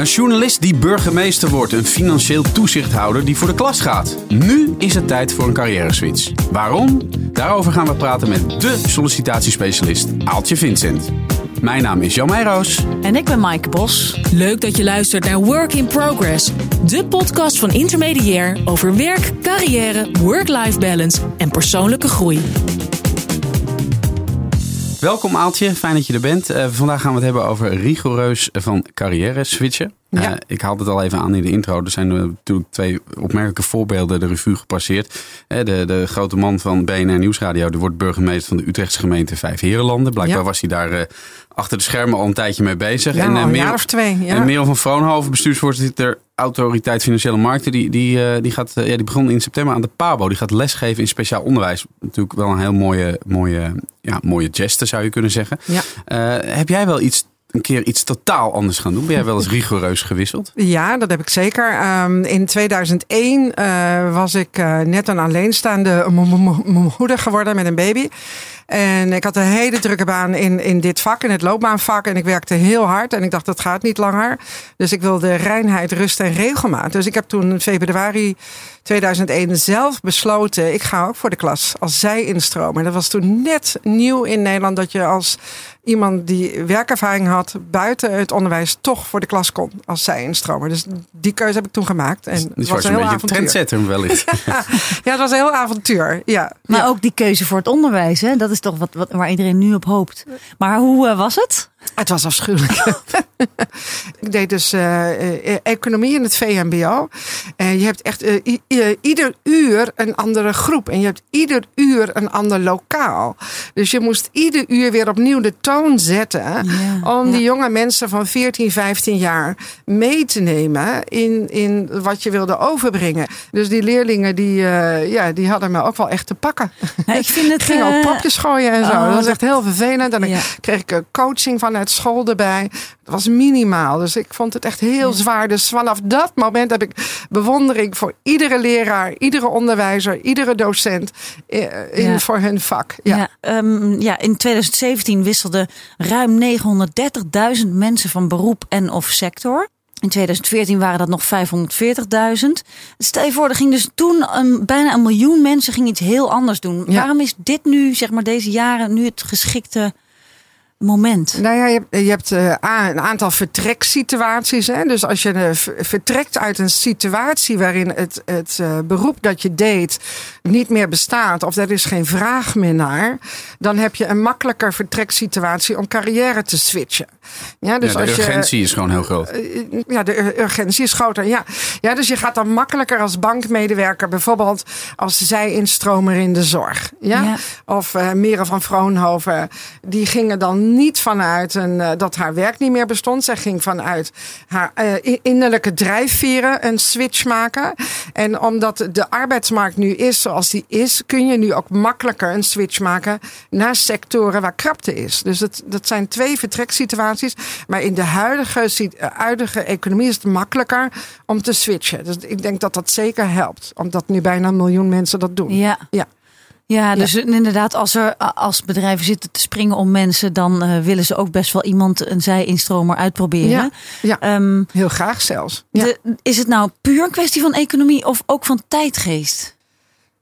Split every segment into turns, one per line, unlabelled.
Een journalist die burgemeester wordt, een financieel toezichthouder die voor de klas gaat. Nu is het tijd voor een carrière switch. Waarom? Daarover gaan we praten met de sollicitatiespecialist Aaltje Vincent. Mijn naam is Jan Meijroos.
En ik ben Maaike Bos.
Leuk dat je luistert naar Work in Progress, de podcast van Intermediair over werk, carrière, work-life balance en persoonlijke groei.
Welkom Aaltje, fijn dat je er bent. Uh, vandaag gaan we het hebben over rigoureus van carrière switchen. Ja. Uh, ik haalde het al even aan in de intro. Er zijn uh, natuurlijk twee opmerkelijke voorbeelden de revue gepasseerd. de, de grote man van BNR Nieuwsradio, die wordt burgemeester van de Utrechtse gemeente Vijf Herenlanden. Blijkbaar ja. was hij daar achter de schermen al een tijdje mee bezig.
Ja, en, een jaar of twee. Ja.
En Merel van Vroonhoven, bestuursvoorzitter Autoriteit Financiële Markten, die, die, die, gaat, ja, die begon in september aan de PABO. Die gaat lesgeven in speciaal onderwijs. Natuurlijk wel een heel mooie, mooie, ja, mooie geste, zou je kunnen zeggen. Ja. heb jij wel iets een keer iets totaal anders gaan doen? Ben jij wel eens rigoureus gewisseld?
Ja, dat heb ik zeker. Um, in 2001 uh, was ik uh, net een alleenstaande moeder geworden met een baby. En ik had een hele drukke baan in, in dit vak, in het loopbaanvak. En ik werkte heel hard. En ik dacht, dat gaat niet langer. Dus ik wilde reinheid, rust en regelmaat. Dus ik heb toen in februari 2001 zelf besloten, ik ga ook voor de klas als zij-instromer. Dat was toen net nieuw in Nederland dat je als iemand die werkervaring had buiten het onderwijs toch voor de klas kon als zij-instromer. Dus die keuze heb ik toen gemaakt. En
dus het was, was een, een beetje avontuur. trendsetter wellicht.
ja, het was een heel avontuur. Ja.
Maar
ja.
ook die keuze voor het onderwijs, hè? dat is toch wat, wat waar iedereen nu op hoopt. Maar hoe uh, was het?
Het was afschuwelijk. ik deed dus uh, economie in het VMBO. En je hebt echt uh, ieder uur een andere groep. En je hebt ieder uur een ander lokaal. Dus je moest ieder uur weer opnieuw de toon zetten. Ja, om ja. die jonge mensen van 14, 15 jaar mee te nemen in, in wat je wilde overbrengen. Dus die leerlingen die, ja, die hadden me ook wel echt te pakken.
Ja, ik vind het,
ging ook popjes gooien en zo. Oh, dat was echt heel vervelend. En dan kreeg ik coaching vanuit school erbij. Het was minimaal. Dus ik vond het echt heel zwaar. Dus vanaf dat moment heb ik bewondering voor iedere leraar, iedere onderwijzer, iedere docent in, ja. voor hun vak. Ja.
Ja, um, ja, in 2017 wisselden ruim 930.000 mensen van beroep en of sector. In 2014 waren dat nog 540.000. Stel je voor, er ging dus toen een, bijna een miljoen mensen ging iets heel anders doen. Ja. Waarom is dit nu, zeg maar deze jaren, nu het geschikte moment?
Nou ja, je hebt, je hebt uh, een aantal vertreksituaties. Hè? Dus als je uh, vertrekt uit een situatie waarin het, het uh, beroep dat je deed niet meer bestaat, of er is geen vraag meer naar, dan heb je een makkelijker vertreksituatie om carrière te switchen.
Ja, dus ja, de als urgentie je, is gewoon heel groot.
Ja, de urgentie is groter. Ja. ja, dus je gaat dan makkelijker als bankmedewerker, bijvoorbeeld als zij-instromer in de zorg. Ja? ja. Of uh, Mere van Vroonhoven, die gingen dan niet vanuit een, uh, dat haar werk niet meer bestond. Zij ging vanuit haar uh, innerlijke drijfveren een switch maken. En omdat de arbeidsmarkt nu is zoals die is, kun je nu ook makkelijker een switch maken naar sectoren waar krapte is. Dus het, dat zijn twee vertreksituaties. Maar in de huidige, huidige economie is het makkelijker om te switchen. Dus ik denk dat dat zeker helpt. Omdat nu bijna een miljoen mensen dat doen.
Ja.
ja.
Ja, dus ja. inderdaad, als er als bedrijven zitten te springen om mensen, dan uh, willen ze ook best wel iemand een zij-instromer uitproberen.
Ja, ja. Um, heel graag zelfs. Ja.
De, is het nou puur een kwestie van economie of ook van tijdgeest?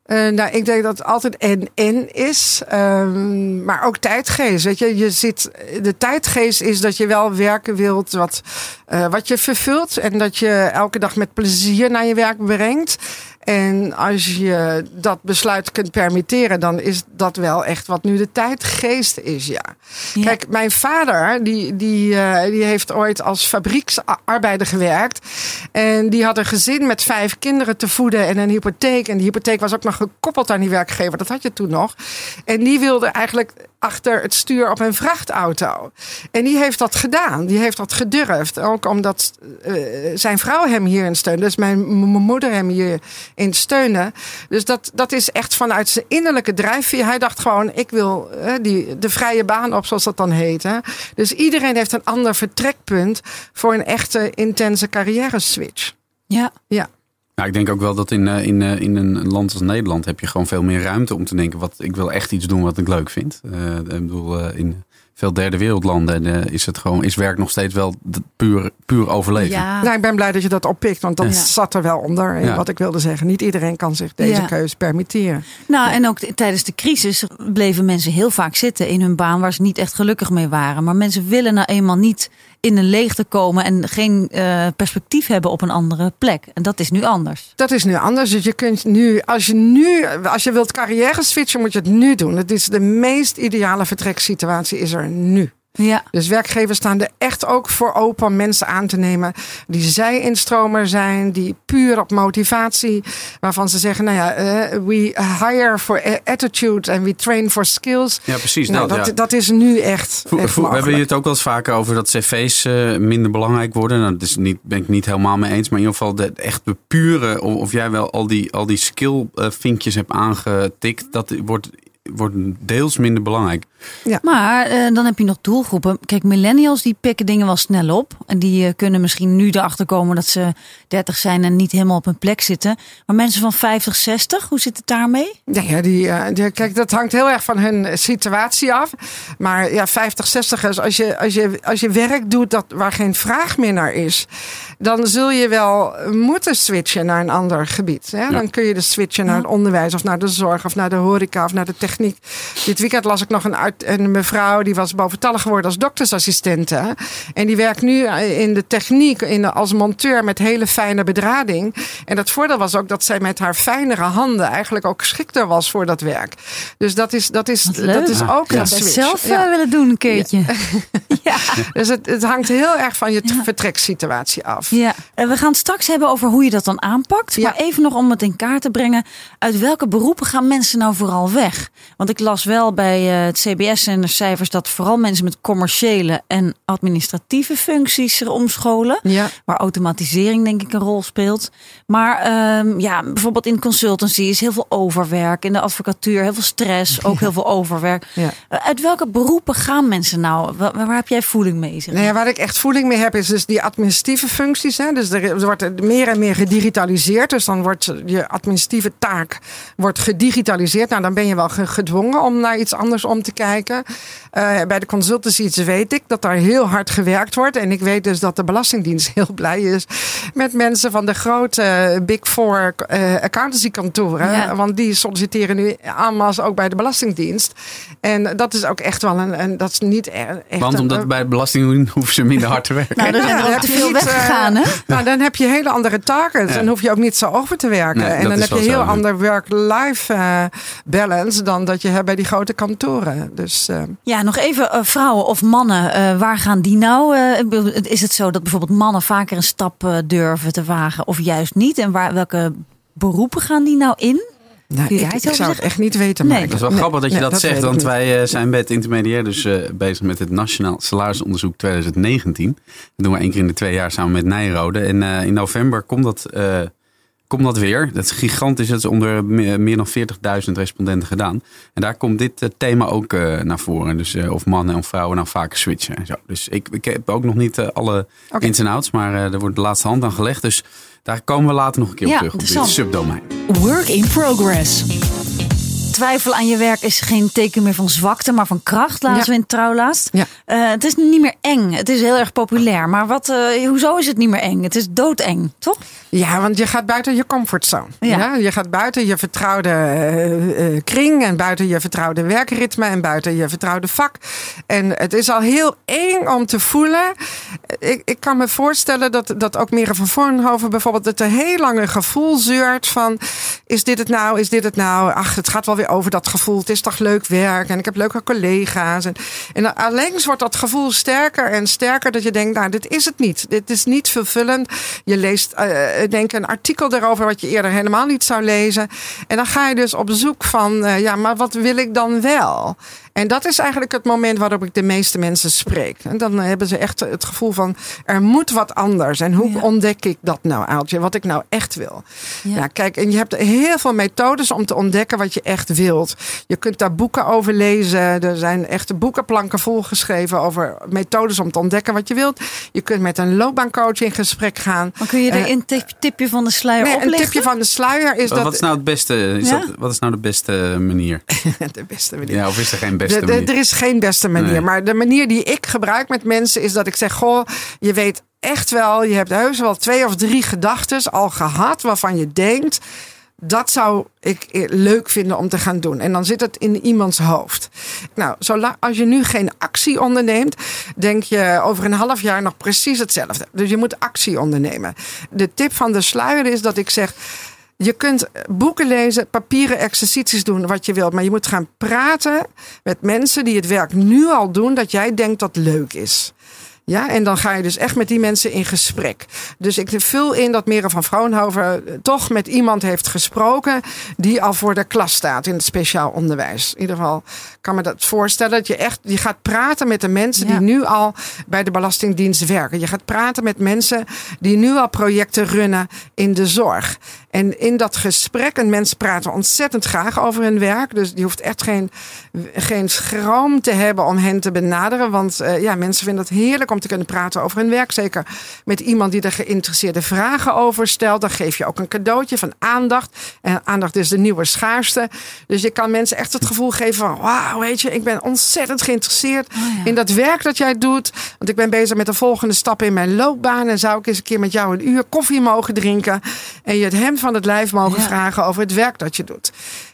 Uh, nou, ik denk dat het altijd en-en is. Um, maar ook tijdgeest. Weet je, je zit, de tijdgeest is dat je wel werken wilt wat, uh, wat je vervult. En dat je elke dag met plezier naar je werk brengt. En als je dat besluit kunt permitteren, dan is dat wel echt wat nu de tijdgeest is, ja. ja. Kijk, mijn vader, die, die, uh, die heeft ooit als fabrieksarbeider gewerkt. En die had een gezin met vijf kinderen te voeden en een hypotheek. En die hypotheek was ook nog gekoppeld aan die werkgever. Dat had je toen nog. En die wilde eigenlijk achter het stuur op een vrachtauto. En die heeft dat gedaan. Die heeft dat gedurfd. Ook omdat uh, zijn vrouw hem hierin steunde. Dus mijn moeder hem hierin steunde. Dus dat, dat is echt vanuit zijn innerlijke drijfveer. Hij dacht gewoon, ik wil uh, die, de vrije baan op, zoals dat dan heet. Hè. Dus iedereen heeft een ander vertrekpunt voor een echte intense carrière switch.
Ja.
Ja.
Nou, ik denk ook wel dat in, in, in een land als Nederland heb je gewoon veel meer ruimte om te denken: wat ik wil echt iets doen wat ik leuk vind. Uh, ik bedoel, in veel derde wereldlanden uh, is het gewoon, is werk nog steeds wel puur, puur overleven.
Ja. Nou, ik ben blij dat je dat oppikt, want dat ja. zat er wel onder. In wat ik wilde zeggen. Niet iedereen kan zich deze keuze permitteren.
Nou, en ook tijdens de crisis bleven mensen heel vaak zitten in hun baan waar ze niet echt gelukkig mee waren. Maar mensen willen nou eenmaal niet in een leegte komen en geen uh, perspectief hebben op een andere plek. En dat is nu anders.
Dat is nu anders. Dus je kunt nu, als je nu, als je wilt carrière switchen, moet je het nu doen. Het is de meest ideale vertreksituatie is er nu.
Ja.
Dus werkgevers staan er echt ook voor open om mensen aan te nemen die zij-instromer zijn, die puur op motivatie, waarvan ze zeggen, nou ja, uh, we hire for attitude and we train for skills.
Ja, precies.
Nou, dat, dat, is nu echt. echt
we hebben het ook wel eens vaker over dat cv's uh, minder belangrijk worden. Nou, dat is niet, ben ik niet helemaal mee eens, maar in ieder geval de, echt de pure, of, of jij wel al die, al die skill uh, vinkjes hebt aangetikt, dat wordt wordt deels minder belangrijk.
Ja. Maar uh, dan heb je nog doelgroepen. Kijk, millennials die pikken dingen wel snel op. En die uh, kunnen misschien nu erachter komen dat ze 30 zijn en niet helemaal op hun plek zitten. Maar mensen van 50, 60, hoe zit het daarmee?
Ja, ja die, uh, die, kijk, dat hangt heel erg van hun situatie af. Maar ja, 50, 60ers, als je, als je, als je werk doet dat, waar geen vraag meer naar is, dan zul je wel moeten switchen naar een ander gebied. Hè? Ja. Dan kun je dus switchen naar het onderwijs of naar de zorg of naar de horeca of naar de techniek techniek. Dit weekend las ik nog een, een mevrouw die was boventallig geworden als doktersassistente. En die werkt nu in de techniek in de, als monteur met hele fijne bedrading. En dat voordeel was ook dat zij met haar fijnere handen eigenlijk ook geschikter was voor dat werk. Dus dat is, dat is, dat is ook
ja. een
switch.
zelf ja. willen doen een keertje.
Ja. Dus het, het hangt heel erg van je vertreksituatie af.
Ja. En we gaan het straks hebben over hoe je dat dan aanpakt. Maar even nog om het in kaart te brengen. Uit welke beroepen gaan mensen nou vooral weg? Want ik las wel bij eh, het CBS en de cijfers dat vooral mensen met commerciële en administratieve functies er omscholen.
Ja.
Waar automatisering denk ik een rol speelt. Maar um, ja, bijvoorbeeld in consultancy is heel veel overwerk. In de advocatuur heel veel stress, ook heel veel overwerk.
Ja.
Uh, uit welke beroepen gaan mensen nou? Waar, waar heb jij voeling mee? Zeg?
Nou waar ik echt voeling mee heb is dus die administratieve functies. Hè. Dus er wordt meer en meer gedigitaliseerd. Dus dan wordt je administratieve taak wordt gedigitaliseerd. Nou, dan ben je wel gedwongen om naar iets anders om te kijken. Uh, bij de consultancy weet ik dat daar heel hard gewerkt wordt. En ik weet dus dat de Belastingdienst heel blij is met mensen van de grote Big Four uh, accountancykantoren.
Ja.
Want die solliciteren nu aanmaals ook bij de Belastingdienst. En dat is ook echt wel een. een dat is niet e-, echt.
Want omdat
een,
bij de Belastingdienst hoeven ze minder hard te werken.
Nou, er zijn er ook te veel weggegaan, hè?
Nou, dan heb je hele andere targets.
Ja.
En hoef je ook niet zo over te werken.
Nee,
en dan heb je heel
zo.
ander work-life uh, balance dan dat je hebt bij die grote kantoren. Dus uh,
Ja, nog even uh, vrouwen of mannen. Uh, waar gaan die nou? Uh, is het zo dat bijvoorbeeld mannen vaker een stap uh, durven te wagen of juist niet? En waar, welke beroepen gaan die nou in?
Nou, ik, zou het echt niet weten.
Nee.
Mike.
Dat is wel
Nee,
grappig dat je
nee,
dat, zegt, want
niet.
wij uh, zijn bij het intermediair dus uh, bezig met het Nationaal Salarisonderzoek 2019. Dat doen we één keer in de twee jaar samen met Nijrode. En uh, in november komt dat, komt dat weer. Dat is gigantisch. Dat is onder meer dan 40.000 respondenten gedaan. En daar komt dit thema ook naar voren. Dus of mannen en vrouwen nou vaker switchen en zo. Dus ik, ik heb ook nog niet alle ins en outs, maar er wordt de laatste hand aan gelegd. Dus daar komen we later nog een keer
Ja,
op terug op dit subdomein.
Work in progress.
Twijfel aan je werk is geen teken meer van zwakte, maar van kracht. Laten
Ja.
we in trouw laatst.
Ja.
Uh, het is niet meer eng. Het is heel erg populair. Maar wat, uh, hoezo is het niet meer eng? Het is doodeng, toch?
Ja, want je gaat buiten je comfortzone.
Ja.
Ja. Je gaat buiten je vertrouwde uh, uh, kring en buiten je vertrouwde werkritme en buiten je vertrouwde vak. En het is al heel eng om te voelen. Ik, ik kan me voorstellen dat, dat ook Mira van Voornhoven bijvoorbeeld het een heel lang een gevoel zeurt van is dit het nou, is dit het nou? Ach, het gaat wel weer over dat gevoel. Het is toch leuk werk en ik heb leuke collega's. En, en allengs wordt dat gevoel sterker en sterker dat je denkt, nou, dit is het niet. Dit is niet vervullend. Je leest, uh, denk een artikel erover wat je eerder helemaal niet zou lezen. En dan ga je dus op zoek van, uh, ja, maar wat wil ik dan wel? En dat is eigenlijk het moment waarop ik de meeste mensen spreek. En dan hebben ze echt het gevoel van er moet wat anders. En hoe
Ja.
ontdek ik dat nou, Aaltje? Wat ik nou echt wil.
Ja.
Ja. kijk, en je hebt heel veel methodes om te ontdekken wat je echt wilt. Je kunt daar boeken over lezen. Er zijn echte boekenplanken volgeschreven over methodes om te ontdekken wat je wilt. Je kunt met een loopbaancoach in gesprek gaan.
Maar kun je er
Eh,
een tip- tipje van de sluier
Nee, een tipje van de sluier is
Wat,
dat
wat is nou het beste? Is
Ja?
dat, wat is nou de beste manier?
de beste manier.
Ja, of is er geen beste Manier?
er is geen beste manier.
Nee.
Maar de manier die ik gebruik met mensen is dat ik zeg: Goh, je weet echt wel, je hebt heus wel twee of drie gedachten al gehad waarvan je denkt. Dat zou ik eh, leuk vinden om te gaan doen. En dan zit het in iemands hoofd. Nou, als je nu geen actie onderneemt, denk je over een half jaar nog precies hetzelfde. Dus je moet actie ondernemen. De tip van de sluier is dat ik zeg. Je kunt boeken lezen, papieren exercities doen, wat je wilt. Maar je moet gaan praten met mensen die het werk nu al doen dat jij denkt dat leuk is. Ja, en dan ga je dus echt met die mensen in gesprek. Dus ik vul in dat Mere van Vroonhoven eh, toch met iemand heeft gesproken die al voor de klas staat in het speciaal onderwijs. In ieder geval kan me dat voorstellen dat je echt je gaat praten met de mensen
Ja.
die nu al bij de Belastingdienst werken. Je gaat praten met mensen die nu al projecten runnen in de zorg. En in dat gesprek, en mensen praten ontzettend graag over hun werk. Dus je hoeft echt geen, geen schroom te hebben om hen te benaderen. Want eh, ja, mensen vinden het heerlijk om te kunnen praten over hun werk. Zeker met iemand die er geïnteresseerde vragen over stelt. Dan geef je ook een cadeautje van aandacht. En aandacht is de nieuwe schaarste. Dus je kan mensen echt het gevoel geven van... wauw, weet je, ik ben ontzettend geïnteresseerd in dat werk dat jij doet. Want ik ben bezig met de volgende stap in mijn loopbaan. En zou ik eens een keer met jou een uur koffie mogen drinken. En je het hem van het lijf mogen
Ja.
vragen over het werk dat je doet.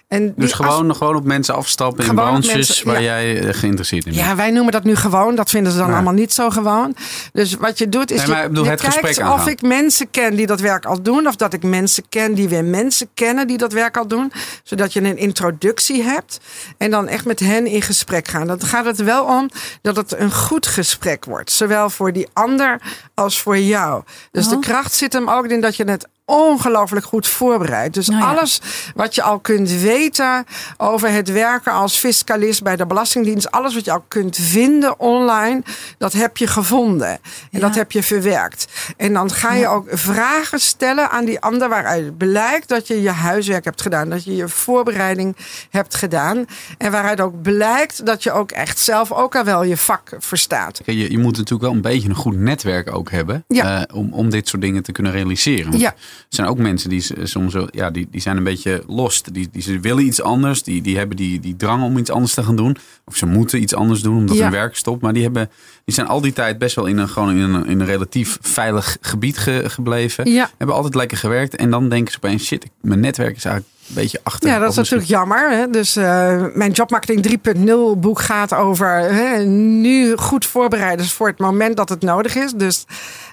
En
Dus gewoon, gewoon op mensen afstappen in
Gewoon
branches
mensen,
waar
ja.
jij eh, geïnteresseerd in bent.
Ja, wij noemen dat nu gewoon. Dat vinden ze dan
Ja.
allemaal niet zo gewoon. Dus wat je doet is
Nee, maar
je,
bedoel
je
het
kijkt of
aangaan.
ik mensen ken die dat werk al doen. Of dat ik mensen ken die weer mensen kennen die dat werk al doen. Zodat je een introductie hebt. En dan echt met hen in gesprek gaan. Dan gaat het wel om dat het een goed gesprek wordt. Zowel voor die ander als voor jou. Dus de
Oh.
kracht zit hem ook in dat je het ongelooflijk goed voorbereidt. Dus
Nou ja.
alles wat je al kunt weten over het werken als fiscalist bij de Belastingdienst, alles wat je al kunt vinden online, dat heb je gevonden. En
Ja.
dat heb je verwerkt. En dan ga je
Ja.
ook vragen stellen aan die ander waaruit blijkt dat je je huiswerk hebt gedaan, dat je je voorbereiding hebt gedaan. En waaruit ook blijkt dat je ook echt zelf ook al wel je vak verstaat.
Je, je moet natuurlijk wel een beetje een goed netwerk ook hebben
Ja.
eh, om, om dit soort dingen te kunnen realiseren.
Ja.
Er zijn ook mensen die s- soms ja, die, die zijn een beetje lost. Die, die ze willen iets anders. Die, die hebben die, die drang om iets anders te gaan doen. Of ze moeten iets anders doen omdat
Ja.
hun werk stopt. Maar die, hebben, die zijn al die tijd best wel in een, gewoon in een, in een relatief veilig gebied ge- gebleven.
Ja.
Hebben altijd lekker gewerkt. En dan denken ze opeens, shit, mijn netwerk is eigenlijk een beetje achter.
Ja, dat is natuurlijk jammer. Hè? Dus eh, mijn Jobmarketing 3.0 boek gaat over hè, nu goed voorbereiden voor het moment dat het nodig is. Dus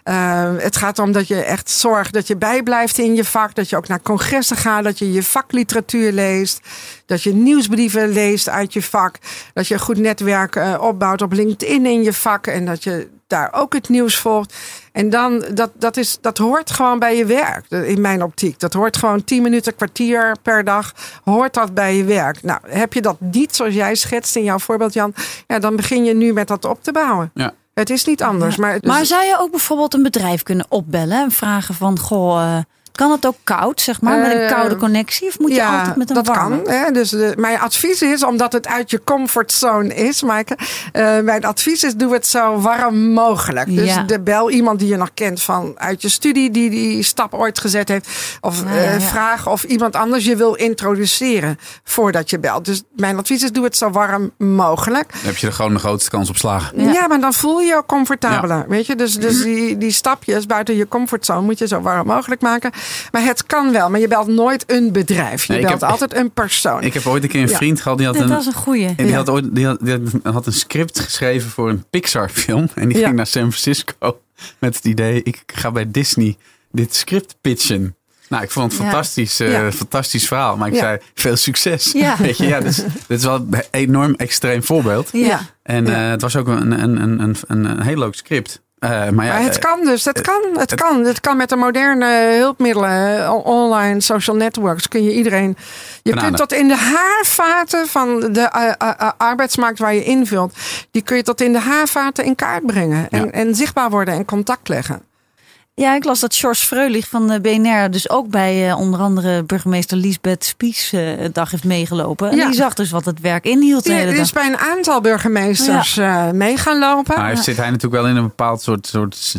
eh, het gaat om dat je echt zorgt dat je bijblijft in je vak. Dat je ook naar congressen gaat. Dat je je vakliteratuur leest. Dat je nieuwsbrieven leest uit je vak. Dat je een goed netwerk eh, opbouwt op LinkedIn in je vak. En dat je daar ook het nieuws volgt. En dan, dat, dat, is, dat hoort gewoon bij je werk, in mijn optiek. Dat hoort gewoon 10 minuten, kwartier per dag, hoort dat bij je werk. Nou, heb je dat niet zoals jij schetst in jouw voorbeeld, Jan, ja, dan begin je nu met dat op te bouwen.
Ja.
Het is niet anders. Maar, het-
Maar zou je ook bijvoorbeeld een bedrijf kunnen opbellen en vragen van, goh, eh, kan het ook koud, zeg maar, met een
Eh,
koude connectie? Of moet je altijd met een
dat
warme?
kan. Hè? Dus de, mijn advies is, omdat het uit je comfortzone is, Maaike. eh, mijn advies is, doe het zo warm mogelijk. Dus
Ja.
de bel iemand die je nog kent van uit je studie, die die stap ooit gezet heeft. Of
Nou,
eh,
ja,
vraag of iemand anders je wil introduceren voordat je belt. Dus mijn advies is, doe het zo warm mogelijk.
Dan heb je er gewoon de grootste kans op slagen.
Ja,
Ja.
maar dan voel je je ook comfortabeler. Weet je? Dus, dus die, die stapjes buiten je comfortzone moet je zo warm mogelijk maken. Maar het kan wel, maar je belt nooit een bedrijf. Je
Nee,
belt
heb-
altijd een persoon.
Ik heb ooit een keer een
Ja.
vriend gehad die had
Dat
een,
was een goeie.
En die,
Ja.
had ooit, die, had, die had- had een script geschreven voor een Pixar-film. En die
Ja.
ging naar San Francisco met het idee: ik ga bij Disney dit script pitchen. Nou, ik vond het
Ja.
fantastisch, eh,
Ja.
fantastisch verhaal. Maar ik
Ja.
zei: veel succes.
Ja.
Weet je, ja, dus, dit is wel een enorm extreem voorbeeld.
Ja.
En
Ja.
eh, het was ook een, een, een, een, een, een heel leuk script. Eh, maar ja,
het
eh,
kan dus, het kan, het kan. Het kan met de moderne hulpmiddelen, eh, online social networks, kun je iedereen. Je
Bananen.
kunt tot in de haarvaten van de eh, eh, eh, arbeidsmarkt waar je invult, die kun je tot in de haarvaten in kaart brengen. En,
Ja.
en zichtbaar worden en contact leggen.
Ja, ik las dat George Freulich van de BNR dus ook bij uh, onder andere burgemeester Liesbeth Spies uh, dag heeft meegelopen. En die zag dus wat het werk inhield.
Die is bij een aantal burgemeesters ja. uh, mee gaan lopen.
Maar zit hij natuurlijk wel in een bepaald soort, soort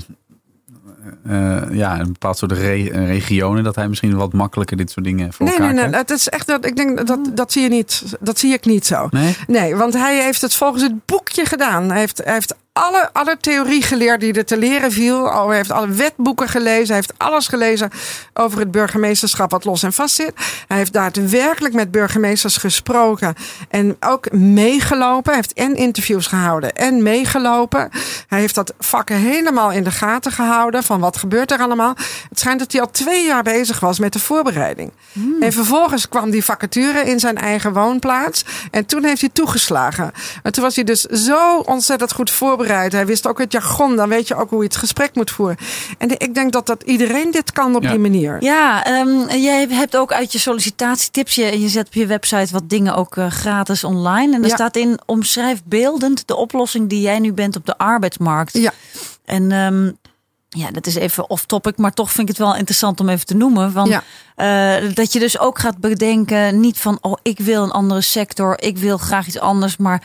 uh, ja, een bepaald soort re regionen dat hij misschien wat makkelijker dit soort dingen voor
nee,
elkaar
Nee, nee, het is echt dat ik denk dat dat zie je niet. Dat zie ik niet zo.
Nee,
nee want hij heeft het volgens het boekje gedaan. Hij heeft, hij heeft alle, alle theorie geleerd die er te leren viel. Oh, hij heeft alle wetboeken gelezen. Hij heeft alles gelezen over het burgemeesterschap wat los en vast zit. Hij heeft daadwerkelijk met burgemeesters gesproken. En ook meegelopen. Hij heeft en interviews gehouden en meegelopen. Hij heeft dat vakken helemaal in de gaten gehouden. Van wat gebeurt er allemaal. Het schijnt dat hij al twee jaar bezig was met de voorbereiding. Hmm. En vervolgens kwam die vacature in zijn eigen woonplaats. En toen heeft hij toegeslagen. En toen was hij dus zo ontzettend goed voorbereid hij wist ook het jargon. Dan weet je ook hoe je het gesprek moet voeren. En ik denk dat, dat iedereen dit kan op die manier.
Ja, um, jij hebt ook uit je sollicitatietips. Je, je zet op je website wat dingen ook uh, gratis online. En er staat in omschrijf beeldend de oplossing die jij nu bent op de arbeidsmarkt.
Ja.
En um, ja, dat is even off topic, maar toch vind ik het wel interessant om even te noemen. Van,
ja.
uh, dat je dus ook gaat bedenken, niet van, oh, ik wil een andere sector, ik wil graag iets anders, maar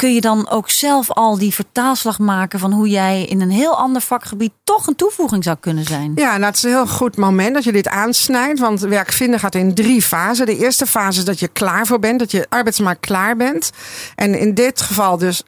kun je dan ook zelf al die vertaalslag maken van hoe jij in een heel ander vakgebied toch een toevoeging zou kunnen zijn?
Ja, nou, het is een heel goed moment dat je dit aansnijdt. Want werkvinden gaat in drie fasen. De eerste fase is dat je klaar voor bent, dat je arbeidsmarkt klaar bent. En in dit geval dus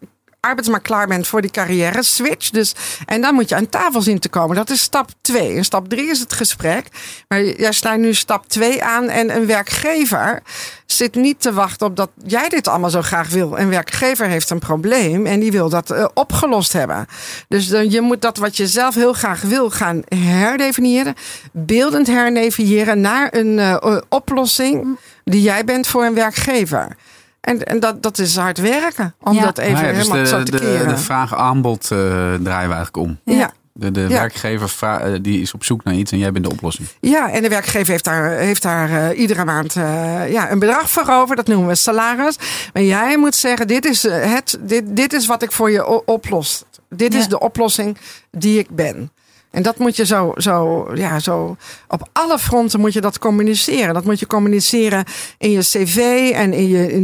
arbeidsmarkt klaar bent voor die carrière switch. Dus, en dan moet je aan tafel zien te komen. Dat is stap 2. En stap 3 is het gesprek. Maar jij sluit nu stap 2 aan. En een werkgever zit niet te wachten op dat jij dit allemaal zo graag wil. Een werkgever heeft een probleem en die wil dat uh, opgelost hebben. Dus uh, je moet dat wat je zelf heel graag wil gaan herdefiniëren. Beeldend herdefiniëren naar een uh, oplossing die jij bent voor een werkgever. En, en dat, dat is hard werken. Om
Ja.
dat even
Nou ja, dus
helemaal
de,
zo te
de,
keren.
de vraag-aanbod eh, draaien we eigenlijk om.
ja.
De, de werkgever vra- eh, die is op zoek naar iets en jij bent de oplossing.
Ja, en de werkgever heeft daar, heeft daar eh, iedere maand eh, ja, een bedrag voor over. Dat noemen we salaris. Maar jij moet zeggen, dit is, het, dit, dit is wat ik voor je oplos. Dit
Ja.
is de oplossing die ik ben. En dat moet je zo, zo, ja, zo op alle fronten moet je dat communiceren. Dat moet je communiceren in je cv en in je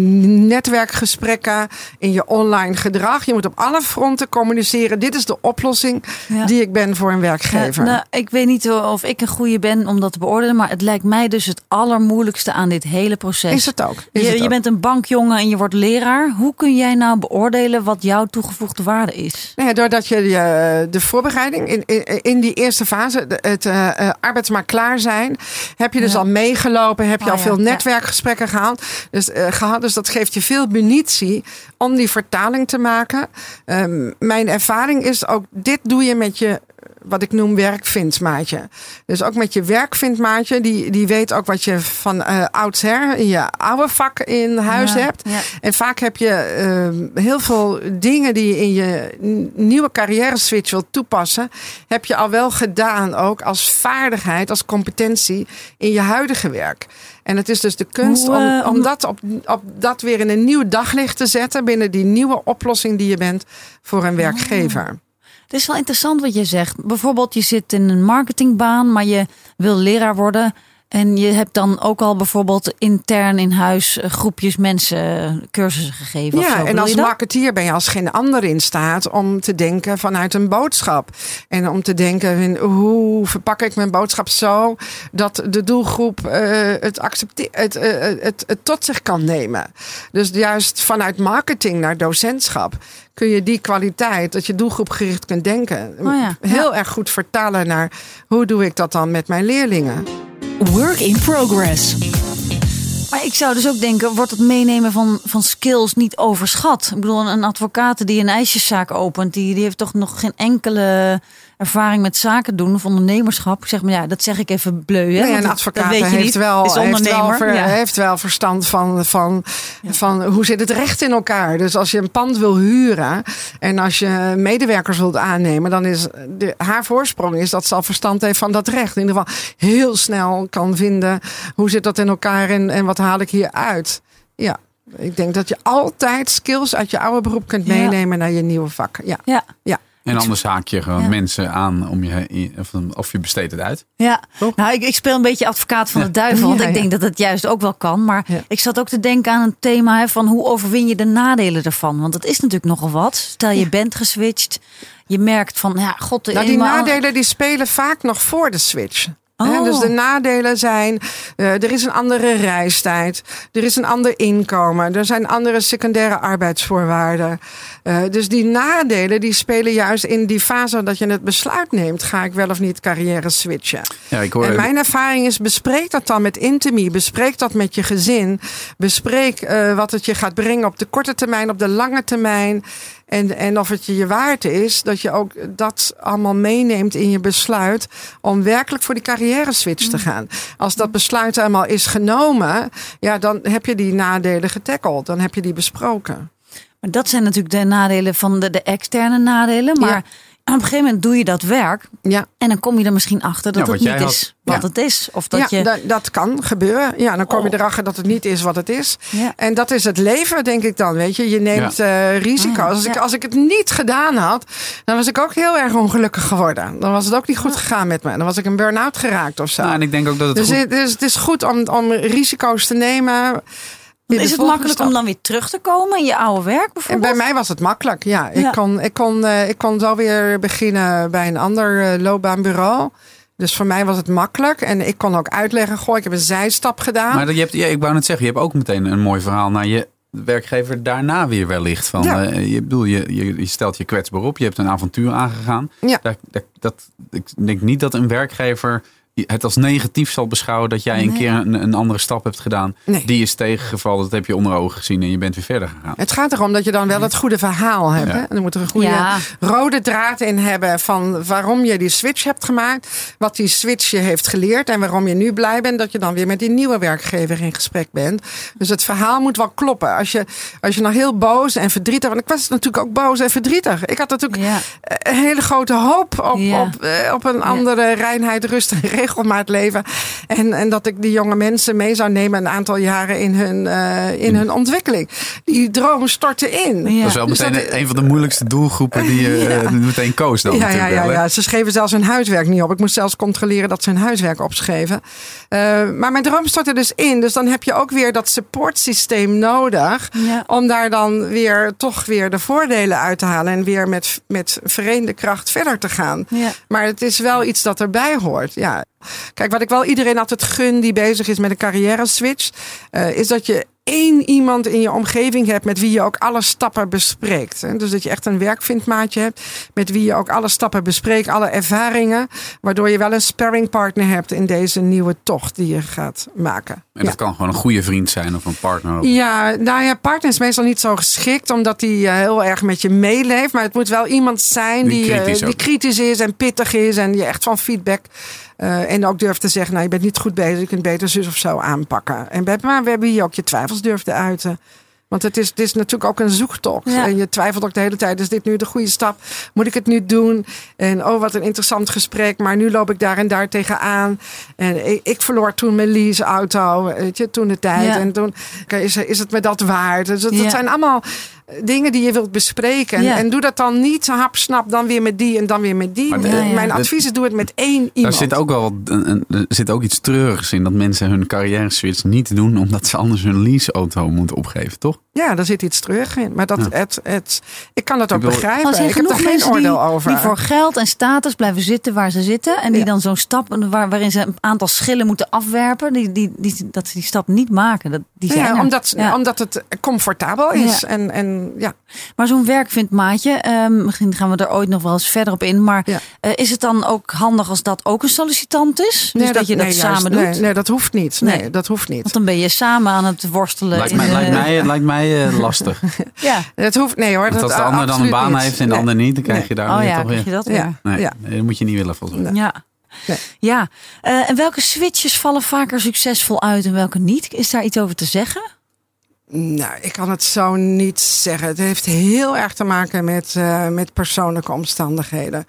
netwerkgesprekken, in je online gedrag. Je moet op alle fronten communiceren. Dit is de oplossing
Ja.
die ik ben voor een werkgever.
Ja, nou, ik weet niet of ik een goede ben om dat te beoordelen, maar het lijkt mij dus het allermoeilijkste aan dit hele proces.
is het ook? Is
je,
het
je
ook.
bent een bankjongen en je wordt leraar. Hoe kun jij nou beoordelen wat jouw toegevoegde waarde is?
Nee, doordat je je- de voorbereiding in, in, in die eerste fase, het eh, arbeidsmarkt klaar zijn, heb je dus
Ja.
al meegelopen, heb je
Oh
al
ja,
veel
ja.
netwerkgesprekken gehaald, dus, eh, gehad. Dus dat geeft je veel munitie om die vertaling te maken. Ehm, mijn ervaring is ook, dit doe je met je wat ik noem werkvindmaatje. Dus ook met je werkvindmaatje, die, die weet ook wat je van eh oudsher in je oude vak in huis
Ja,
hebt.
ja.
En vaak heb je ehm, heel veel dingen die je in je nieuwe carrière switch wilt toepassen, heb je al wel gedaan ook als vaardigheid, als competentie in je huidige werk. En het is dus de kunst
Hoe, eh,
om,
om-
dat op, op dat weer in een nieuw daglicht te zetten binnen die nieuwe oplossing die je bent voor een werkgever.
Het is wel interessant wat je zegt. Bijvoorbeeld, je zit in een marketingbaan, maar je wil leraar worden. En je hebt dan ook al bijvoorbeeld intern in huis eh, groepjes mensen eh, cursussen gegeven. of zo.
Ja, en als marketeer ben je als geen ander in staat om te denken vanuit een boodschap. En om te denken, hoe verpak ik mijn boodschap zo dat de doelgroep eh, het, accepteert, het, het, het tot zich kan nemen. Dus juist vanuit marketing naar docentschap kun je die kwaliteit, dat je doelgroepgericht kunt denken,
Oh ja,
heel erg goed vertalen naar hoe doe ik dat dan met mijn leerlingen.
Work in progress.
Maar ik zou dus ook denken, wordt het meenemen van, van skills niet overschat? Ik bedoel, een advocaat die een ijsjeszaak opent, die, die heeft toch nog geen enkele ervaring met zaken doen of ondernemerschap. Ik zeg maar ja, dat zeg ik even bleu. Hè?
Nee,
want
een advocaat
dat weet je
heeft,
niet.
wel,
is
heeft,
ondernemer.
wel ver-
ja.
heeft wel verstand van, van, van hoe zit het recht in elkaar. Dus als je een pand wil huren en als je medewerkers wilt aannemen, dan is de, haar voorsprong is dat ze al verstand heeft van dat recht. In ieder geval heel snel kan vinden hoe zit dat in elkaar en, en wat haal ik hier uit. Ja. Ik denk dat je altijd skills uit je oude beroep kunt
Ja.
meenemen naar je nieuwe vak. Ja.
Ja.
Ja.
En anders haak je gewoon
Ja.
mensen aan om je, of, of je besteedt het uit.
Ja,
Toch?
nou ik, ik speel een beetje advocaat van
Ja.
de duivel. Want
Ja,
ik
ja.
denk dat het juist ook wel kan. Maar
Ja.
ik zat ook te denken aan een thema hè, van hoe overwin je de nadelen ervan. Want het is natuurlijk nogal wat. Stel je bent geswitcht. Je merkt van, ja, god, de
Nou, die nadelen die spelen vaak nog voor de switch.
Oh.
Dus de nadelen zijn, eh, er is een andere reistijd, er is een ander inkomen, er zijn andere secundaire arbeidsvoorwaarden. Eh, dus die nadelen die spelen juist in die fase dat je het besluit neemt, ga ik wel of niet carrière switchen.
Ja, ik hoor
En mijn ervaring is, bespreek dat dan met Intimi. Bespreek dat met je gezin. Bespreek eh, wat het je gaat brengen op de korte termijn, op de lange termijn. En, en of het je je waard is dat je ook dat allemaal meeneemt in je besluit om werkelijk voor die carrière switch te gaan. Als dat besluit helemaal is genomen, ja, dan heb je die nadelen getackled. Dan heb je die besproken.
Maar dat zijn natuurlijk de nadelen van de, de externe nadelen. Maar
Ja.
Op een gegeven moment doe je dat werk.
Ja,
En dan kom je er misschien achter dat
Ja,
het niet is wat
Ja.
het is. Of dat
ja
je...
dat, dat kan gebeuren. Ja, dan kom je
Oh.
erachter dat het niet is wat het is.
Ja.
En dat is het leven, denk ik dan. Weet je, je neemt eh, risico's.
Ah,
Als, ik, als ik het niet gedaan had, dan was ik ook heel erg ongelukkig geworden. Dan was het ook niet goed gegaan met me. Dan was ik een burn-out geraakt of zo.
Nou, en ik denk ook dat het
dus,
goed...
het, dus het is goed om, om risico's te nemen.
Is het makkelijk
stap.
om dan weer terug te komen in je oude werk
En
bijvoorbeeld?
bij mij was het makkelijk, ja. Ik. Kon, ik, kon, eh, ik kon zo weer beginnen bij een ander eh, loopbaanbureau. Dus voor mij was het makkelijk. En ik kon ook uitleggen, goh, ik heb een zijstap gedaan.
Maar dat- je hebt, ja, ik wou net zeggen, je hebt ook meteen een mooi verhaal naar je werkgever daarna weer wellicht. Van,
Ja.
eh, je, bedoel, je, je, je stelt je kwetsbaar op, je hebt een avontuur aangegaan.
Ja.
Daar, daar- dat, ik denk niet dat een werkgever het als negatief zal beschouwen dat jij een
Nee.
keer een, een andere stap hebt gedaan.
Nee.
Die is tegengevallen, dat heb je onder ogen gezien en je bent weer verder gegaan.
Het gaat erom dat je dan wel het goede verhaal hebt.
Ja.
Hè? En er moet er een goede
Ja.
rode draad in hebben van waarom je die switch hebt gemaakt. Wat die switch je heeft geleerd. En waarom je nu blij bent dat je dan weer met die nieuwe werkgever in gesprek bent. Dus het verhaal moet wel kloppen. Als je, als je nog heel boos en verdrietig. Want ik was natuurlijk ook boos en verdrietig. Ik had natuurlijk
Ja.
een hele grote hoop op,
Ja.
op, eh, op een andere reinheid, rust en regelmaat leven. En, en dat ik die jonge mensen mee zou nemen een aantal jaren in hun, eh, in hun ontwikkeling. Die droom stortte in.
Ja.
Dat is wel
Dus
meteen
dat-
een van de moeilijkste doelgroepen die je eh, meteen koos dan
Ja, ja,
natuurlijk
ja,
wel,
ja, ze schreven zelfs hun huiswerk niet op. Ik moest zelfs controleren dat ze hun huiswerk opschreven. Eh, maar mijn droom stortte dus in. Dus dan heb je ook weer dat supportsysteem nodig.
Ja.
Om daar dan weer toch weer de voordelen uit te halen. En weer met, met vereende kracht verder te gaan.
Ja.
Maar het is wel iets dat erbij hoort. Ja. Kijk, wat ik wel iedereen altijd gun die bezig is met een carrière switch. eh, is dat je één iemand in je omgeving hebt met wie je ook alle stappen bespreekt. hè. Dus dat je echt een werkvindmaatje hebt met wie je ook alle stappen bespreekt, alle ervaringen. Waardoor je wel een sparringpartner hebt in deze nieuwe tocht die je gaat maken.
En dat
Ja.
kan gewoon een goede vriend zijn of een partner. Of,
Ja, nou ja, partner is meestal niet zo geschikt, omdat hij eh, heel erg met je meeleeft. Maar het moet wel iemand zijn
Die
die, eh,
kritisch
die
ook.
kritisch is en pittig is en je echt van feedback. Eh, en ook durft te zeggen, nou je bent niet goed bezig, je kunt beter zus of zo aanpakken. En bij, maar we hebben hier ook je twijfels durft te uiten. Want het is, het is natuurlijk ook een zoektocht.
Ja.
En je twijfelt ook de hele tijd, is dit nu de goede stap? Moet ik het nu doen? En oh, wat een interessant gesprek. Maar nu loop ik daar en daar tegenaan. En ik, ik verloor toen mijn leaseauto, weet je, toen de tijd.
Ja.
En toen is, is het me dat waard? Dus dat,
Ja.
dat zijn allemaal dingen die je wilt bespreken.
Ja.
En doe dat dan niet hapsnap, dan weer met die en dan weer met die.
Maar
Eh,
Ja, ja.
Mijn advies is, doe het met één
Daar
iemand.
zit ook wel wat- er zit ook iets treurigs in dat mensen hun carrière switch niet doen omdat ze anders hun leaseauto moeten opgeven, toch?
Ja, daar zit iets terug in. Maar dat,
Ja.
het, het, ik kan dat ook
Ik wil-
begrijpen.
Er zijn
ik heb
genoeg
daar geen
mensen die,
oordeel over.
die voor geld en status blijven zitten waar ze zitten. En die
Ja.
dan zo'n stap waar, waarin ze een aantal schillen moeten afwerpen. Die, die, die, dat ze die stap niet maken. Dat, die zijn
ja,
er.
omdat,
Ja.
omdat het comfortabel is.
Ja.
En, ja.
Maar zo'n werkvindmaatje, ehm, misschien gaan we er ooit nog wel eens verder op in. Maar
Ja.
eh, is het dan ook handig als dat ook een sollicitant is? Dus dat, je dat
nee,
samen
juist.
doet?
Nee, nee, dat hoeft niet. Nee,
Nee.
dat hoeft niet.
Want dan ben je samen aan het worstelen.
Lijkt
in
mij, lijkt mij, lijkt mij eh, lastig.
Ja.
Dat hoeft, nee hoor.
Want
dat,
als de ander dan een baan
niet.
heeft en de
Nee.
ander niet, dan krijg
Nee.
je daar
Oh
weer
ja,
toch
je dat weer.
Ja.
Nee, dat moet je niet willen volgens mij.
Ja.
Nee.
Ja. Eh, en welke switches vallen vaker succesvol uit en welke niet? Is daar iets over te zeggen?
Nou, ik kan het zo niet zeggen. Het heeft heel erg te maken met, uh, met persoonlijke omstandigheden.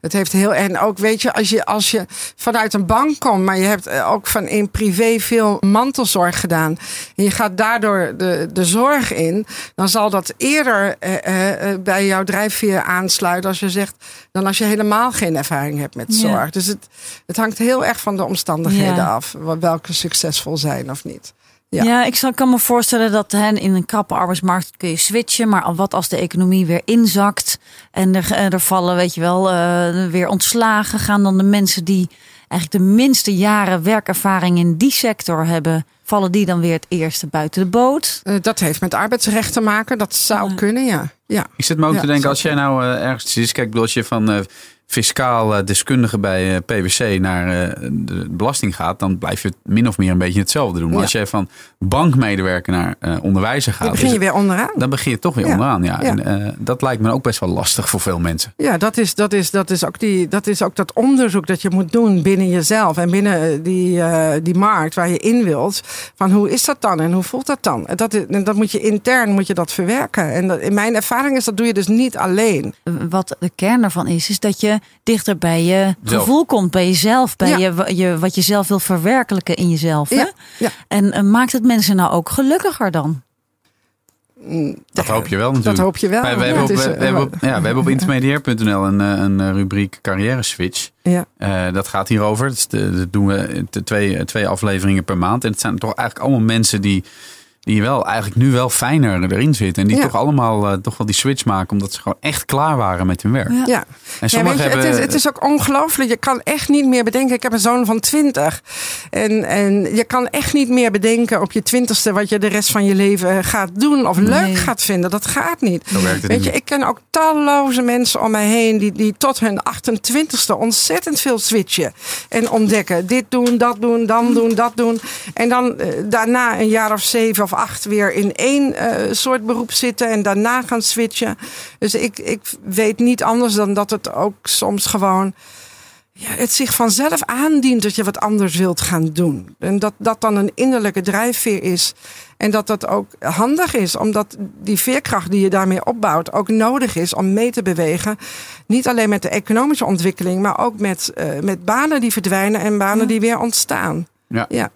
Het heeft heel. En ook, weet je, als je, als je vanuit een bank komt, maar je hebt eh, ook van in privé veel mantelzorg gedaan. En je gaat daardoor de, de zorg in, dan zal dat eerder uh, uh, bij jouw drijfveer aansluiten als je zegt, dan als je helemaal geen ervaring hebt met zorg. Ja. Dus het, het hangt heel erg van de omstandigheden ja. af, welke succesvol zijn of niet.
Ja, ja ik kan me voorstellen dat hen in een krappe arbeidsmarkt kun je switchen. Maar wat als de economie weer inzakt en er, er vallen, weet je wel, uh, weer ontslagen, gaan dan de mensen die eigenlijk de minste jaren werkervaring in die sector hebben, vallen die dan weer het eerste buiten de boot?
Uh, dat heeft met arbeidsrecht te maken. Dat zou kunnen, ja. ja.
Ik zit me ook
ja,
te denken, als jij nou uh, ergens is, kijk, als je van uh, fiscaal deskundige bij uh, PwC naar uh, de belasting gaat, dan blijf je min of meer een beetje hetzelfde doen. Maar
Ja.
als jij van bankmedewerker naar onderwijzer gaat,
Dan begin je
is het-
weer onderaan.
dan begin je toch weer
Ja.
onderaan. Ja.
Ja.
En, dat lijkt me ook best wel lastig voor veel mensen.
Ja, dat is, dat, is, dat, is ook die, dat is ook dat onderzoek dat je moet doen binnen jezelf en binnen eh, die, uh, die markt waar je in wilt. Van hoe is dat dan en hoe voelt dat dan? En dat, is, en dat moet je intern moet je dat verwerken. En dat, in mijn ervaring is dat doe je dus niet alleen.
Wat de kern ervan is, is dat je dichter bij je
Zelf.
gevoel komt, bij jezelf, bij
Ja.
je, je, wat je zelf wil verwerkelijken in jezelf. Hè?
Ja, ja.
En uh, maakt het mensen nou ook gelukkiger dan?
Dat hoop je wel natuurlijk.
Dat hoop je wel.
Wij- we,
Ja,
hebben op, we,
eh,
hebben op, ja, we hebben op intermediair.nl een, eh, een eh, rubriek carrière switch.
Ja.
Eh, dat gaat hierover. Dat, is de- dat doen we twee, twee afleveringen per maand. En het zijn toch eigenlijk allemaal mensen die, die wel eigenlijk nu wel fijner erin zitten. En die
Ja.
toch allemaal eh, toch wel die switch maken. Omdat ze gewoon echt klaar waren met hun werk.
Ja.
Ja.
En
Ja,
sommigen
je,
hebben...
het, is, het is ook ongelooflijk. Je kan echt niet meer bedenken. Ik heb een zoon van 20. En, en je kan echt niet meer bedenken op je twintigste wat je de rest van je leven gaat doen of leuk
Nee.
gaat vinden. Dat gaat niet.
Zo werkt het
Weet
niet.
je, ik ken ook talloze mensen om mij heen die, die tot hun 28ste ontzettend veel switchen. En ontdekken. Dit doen, dat doen, dan doen, dat doen. En dan eh, daarna een jaar of zeven of acht weer in één eh, soort beroep zitten. En daarna gaan switchen. Dus ik, ik weet niet anders dan dat het ook soms gewoon ja, het zich vanzelf aandient dat je wat anders wilt gaan doen. En dat dat dan een innerlijke drijfveer is. En dat dat ook handig is, omdat die veerkracht die je daarmee opbouwt ook nodig is om mee te bewegen. Niet alleen met de economische ontwikkeling, maar ook met, uh, met banen die verdwijnen en banen
Ja.
die weer ontstaan.
Ja.
Ja.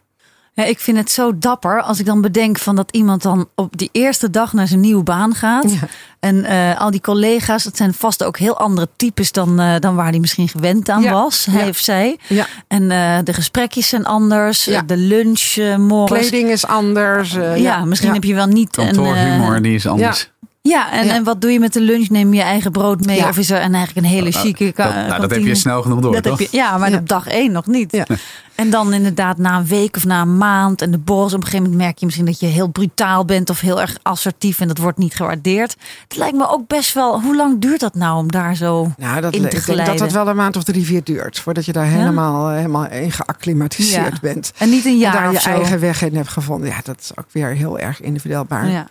Ja, ik vind het zo dapper als ik dan bedenk van dat iemand dan op die eerste dag naar zijn nieuwe baan gaat.
Ja.
En eh, al die collega's, dat zijn vast ook heel andere types dan, eh, dan waar hij misschien gewend aan
Ja.
was, hij of zij.
Ja.
En eh, de gesprekjes zijn anders,
Ja.
de lunch morgens.
Kleding is anders.
ja, misschien
ja.
heb je wel niet een...
Kantoorhumor,
eh,
die is anders.
Ja, en,
Ja.
en wat doe je met de lunch? Neem je je eigen brood mee?
Ja.
Of is er een, eigenlijk een hele
Nou,
chique
dat, nou, dat heb
kantine?
je snel genoeg door,
Dat
toch?
heb je, ja, maar
Ja.
op dag één nog niet.
Ja.
En dan inderdaad na een week of na een maand en de borrels. Op een gegeven moment merk je misschien dat je heel brutaal bent of heel erg assertief en dat wordt niet gewaardeerd. Het lijkt me ook best wel, hoe lang duurt dat nou om daar zo
Nou, dat,
in te
ik denk dat
glijden?
dat wel een maand of drie, vier duurt. Voordat je daar helemaal, eh, helemaal in geacclimatiseerd
Ja.
bent.
En niet een
En
jaar
daar
of
je
zo.
eigen weg in hebt gevonden. Ja, dat is ook weer heel erg individueelbaar.
Ja.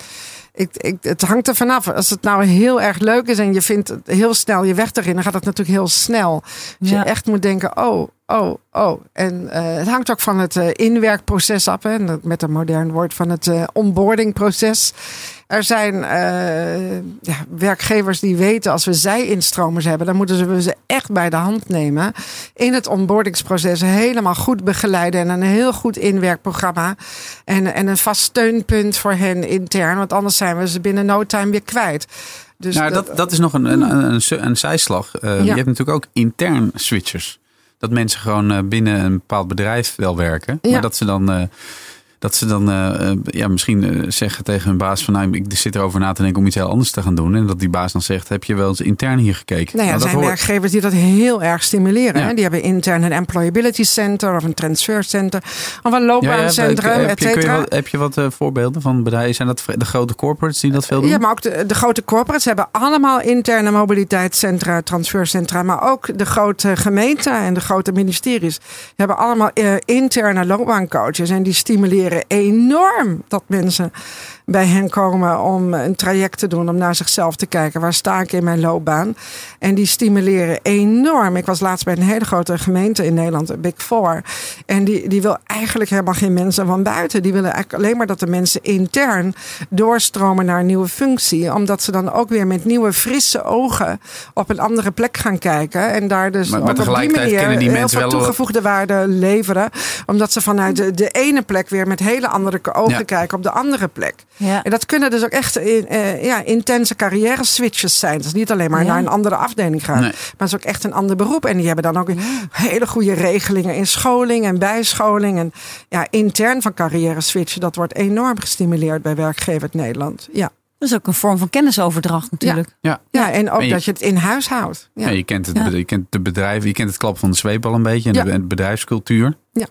Ik, ik, het hangt er vanaf. Als het nou heel erg leuk is en je vindt het heel snel je weg erin, dan gaat het natuurlijk heel snel.
Ja.
je echt moet denken, oh, oh, oh. En eh, het hangt ook van het eh, inwerkproces af. Hè? Met een modern woord van het eh, onboardingproces. Er zijn eh, ja, werkgevers die weten als we zij-instromers hebben, dan moeten we ze echt bij de hand nemen. In het onboardingsproces helemaal goed begeleiden en een heel goed inwerkprogramma. En, en een vast steunpunt voor hen intern, want anders zijn we ze binnen no time weer kwijt. Dus
nou, dat, dat is nog een, een, een, een, een zijslag. Uh, Je hebt natuurlijk ook intern switchers. Dat mensen gewoon uh, binnen een bepaald bedrijf wel werken.
Ja.
Maar dat ze dan, uh, dat ze dan uh, ja, misschien zeggen tegen hun baas van... Nou, ik zit erover na te denken om iets heel anders te gaan doen. En dat die baas dan zegt, heb je wel eens intern hier gekeken?
Nou ja, er zijn hoort... werkgevers die dat heel erg stimuleren. Ja. Hè? Die hebben intern een employability center of een transfer center. Of een loopbaancentrum,
ja, ja,
et cetera.
Heb, heb je wat uh, voorbeelden van bedrijven? Zijn dat de grote corporates die dat veel doen?
Ja, maar ook de, de grote corporates hebben allemaal interne mobiliteitscentra, transfercentra. Maar ook de grote gemeenten en de grote ministeries hebben allemaal uh, interne loopbaancoaches. En die stimuleren enorm dat mensen bij hen komen om een traject te doen, om naar zichzelf te kijken. Waar sta ik in mijn loopbaan? En die stimuleren enorm. Ik was laatst bij een hele grote gemeente in Nederland, Big Four. En die, die wil eigenlijk helemaal geen mensen van buiten. Die willen eigenlijk alleen maar dat de mensen intern doorstromen naar een nieuwe functie. Omdat ze dan ook weer met nieuwe, frisse ogen op een andere plek gaan kijken. En daar dus
maar, maar
op die manier
die
heel veel
wel
toegevoegde waarde leveren. Omdat ze vanuit de, de ene plek weer met hele andere ogen
Ja.
kijken op de andere plek.
Ja.
En dat kunnen dus ook echt eh, ja, intense carrière switches zijn. Dus niet alleen maar
Ja.
naar een andere afdeling gaan.
Nee.
Maar het is ook echt een ander beroep. En die hebben dan ook hele goede regelingen in scholing en bijscholing. En ja, intern van carrière switchen, dat wordt enorm gestimuleerd bij werkgevers Nederland. Ja.
Dat is ook een vorm van kennisoverdracht natuurlijk.
Ja.
ja, en ook
En je-
dat je het in huis houdt. Ja.
Ja, je, kent het,
Ja.
je kent de bedrijven, je kent het klap van de zweep al een beetje. En
Ja.
de, en de bedrijfscultuur.
Ja,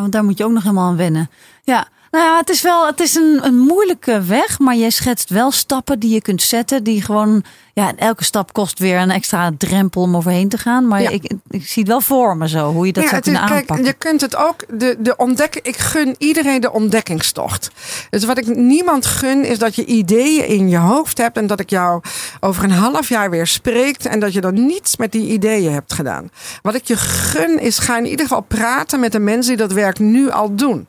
want daar moet je ook nog helemaal aan wennen. Ja, nou ja, het is wel het is een, een moeilijke weg, maar jij schetst wel stappen die je kunt zetten. Die gewoon, ja, elke stap kost weer een extra drempel om overheen te gaan. Maar
Ja.
ik, ik zie het wel voor me zo, hoe je dat
Ja,
zou
is-
kunnen
kijk,
aanpakken.
je kunt het ook, de, de ontdekken, ik gun iedereen de ontdekkingstocht. Dus wat ik niemand gun, is dat je ideeën in je hoofd hebt en dat ik jou over een half jaar weer spreekt en dat je dan niets met die ideeën hebt gedaan. Wat ik je gun, is ga in ieder geval praten met de mensen die dat werk nu al doen.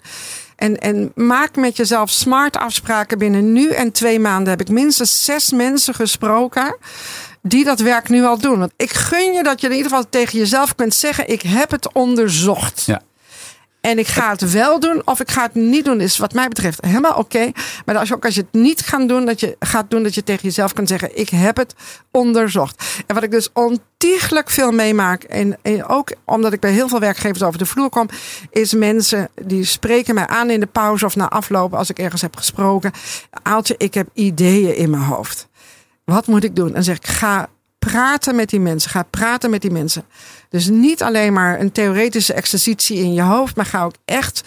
En, en maak met jezelf smart afspraken. Binnen nu en twee maanden heb ik minstens zes mensen gesproken die dat werk nu al doen. Want ik gun je dat je in ieder geval tegen jezelf kunt zeggen: ik heb het onderzocht.
Ja.
En ik ga het wel doen of ik ga het niet doen. Is wat mij betreft helemaal oké. Maar als je ook als je het niet gaat doen, dat je gaat doen dat je tegen jezelf kunt zeggen: ik heb het onderzocht. En wat ik dus ontiegelijk veel meemaak, en, en ook omdat ik bij heel veel werkgevers over de vloer kom, is mensen die spreken mij aan in de pauze of na afloop als ik ergens heb gesproken. Aaltje, ik heb ideeën in mijn hoofd. Wat moet ik doen? En zeg ik, ga praten met die mensen. Ga praten met die mensen. Dus niet alleen maar een theoretische exercitie in je hoofd, maar ga ook echt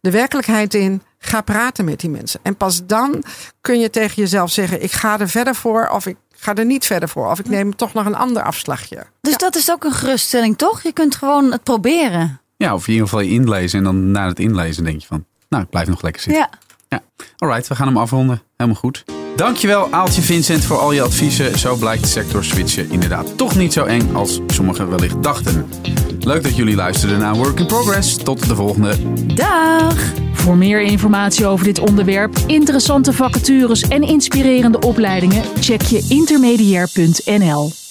de werkelijkheid in. Ga praten met die mensen. En pas dan kun je tegen jezelf zeggen: ik ga er verder voor of ik ga er niet verder voor. Of ik neem toch nog een ander afslagje.
Dus dat is ook een geruststelling, toch? Je kunt gewoon het proberen.
Ja, of in ieder geval je inlezen. En dan na het inlezen denk je van, nou, ik blijf nog lekker zitten.
Ja.
Alright, we gaan hem afronden. Helemaal goed. Dankjewel Aaltje Vincent voor al je adviezen. Zo blijkt sector switchen inderdaad toch niet zo eng als sommigen wellicht dachten. Leuk dat jullie luisterden naar Work in Progress. Tot de volgende.
Dag!
Voor meer informatie over dit onderwerp, interessante vacatures en inspirerende opleidingen, check je intermediair.nl.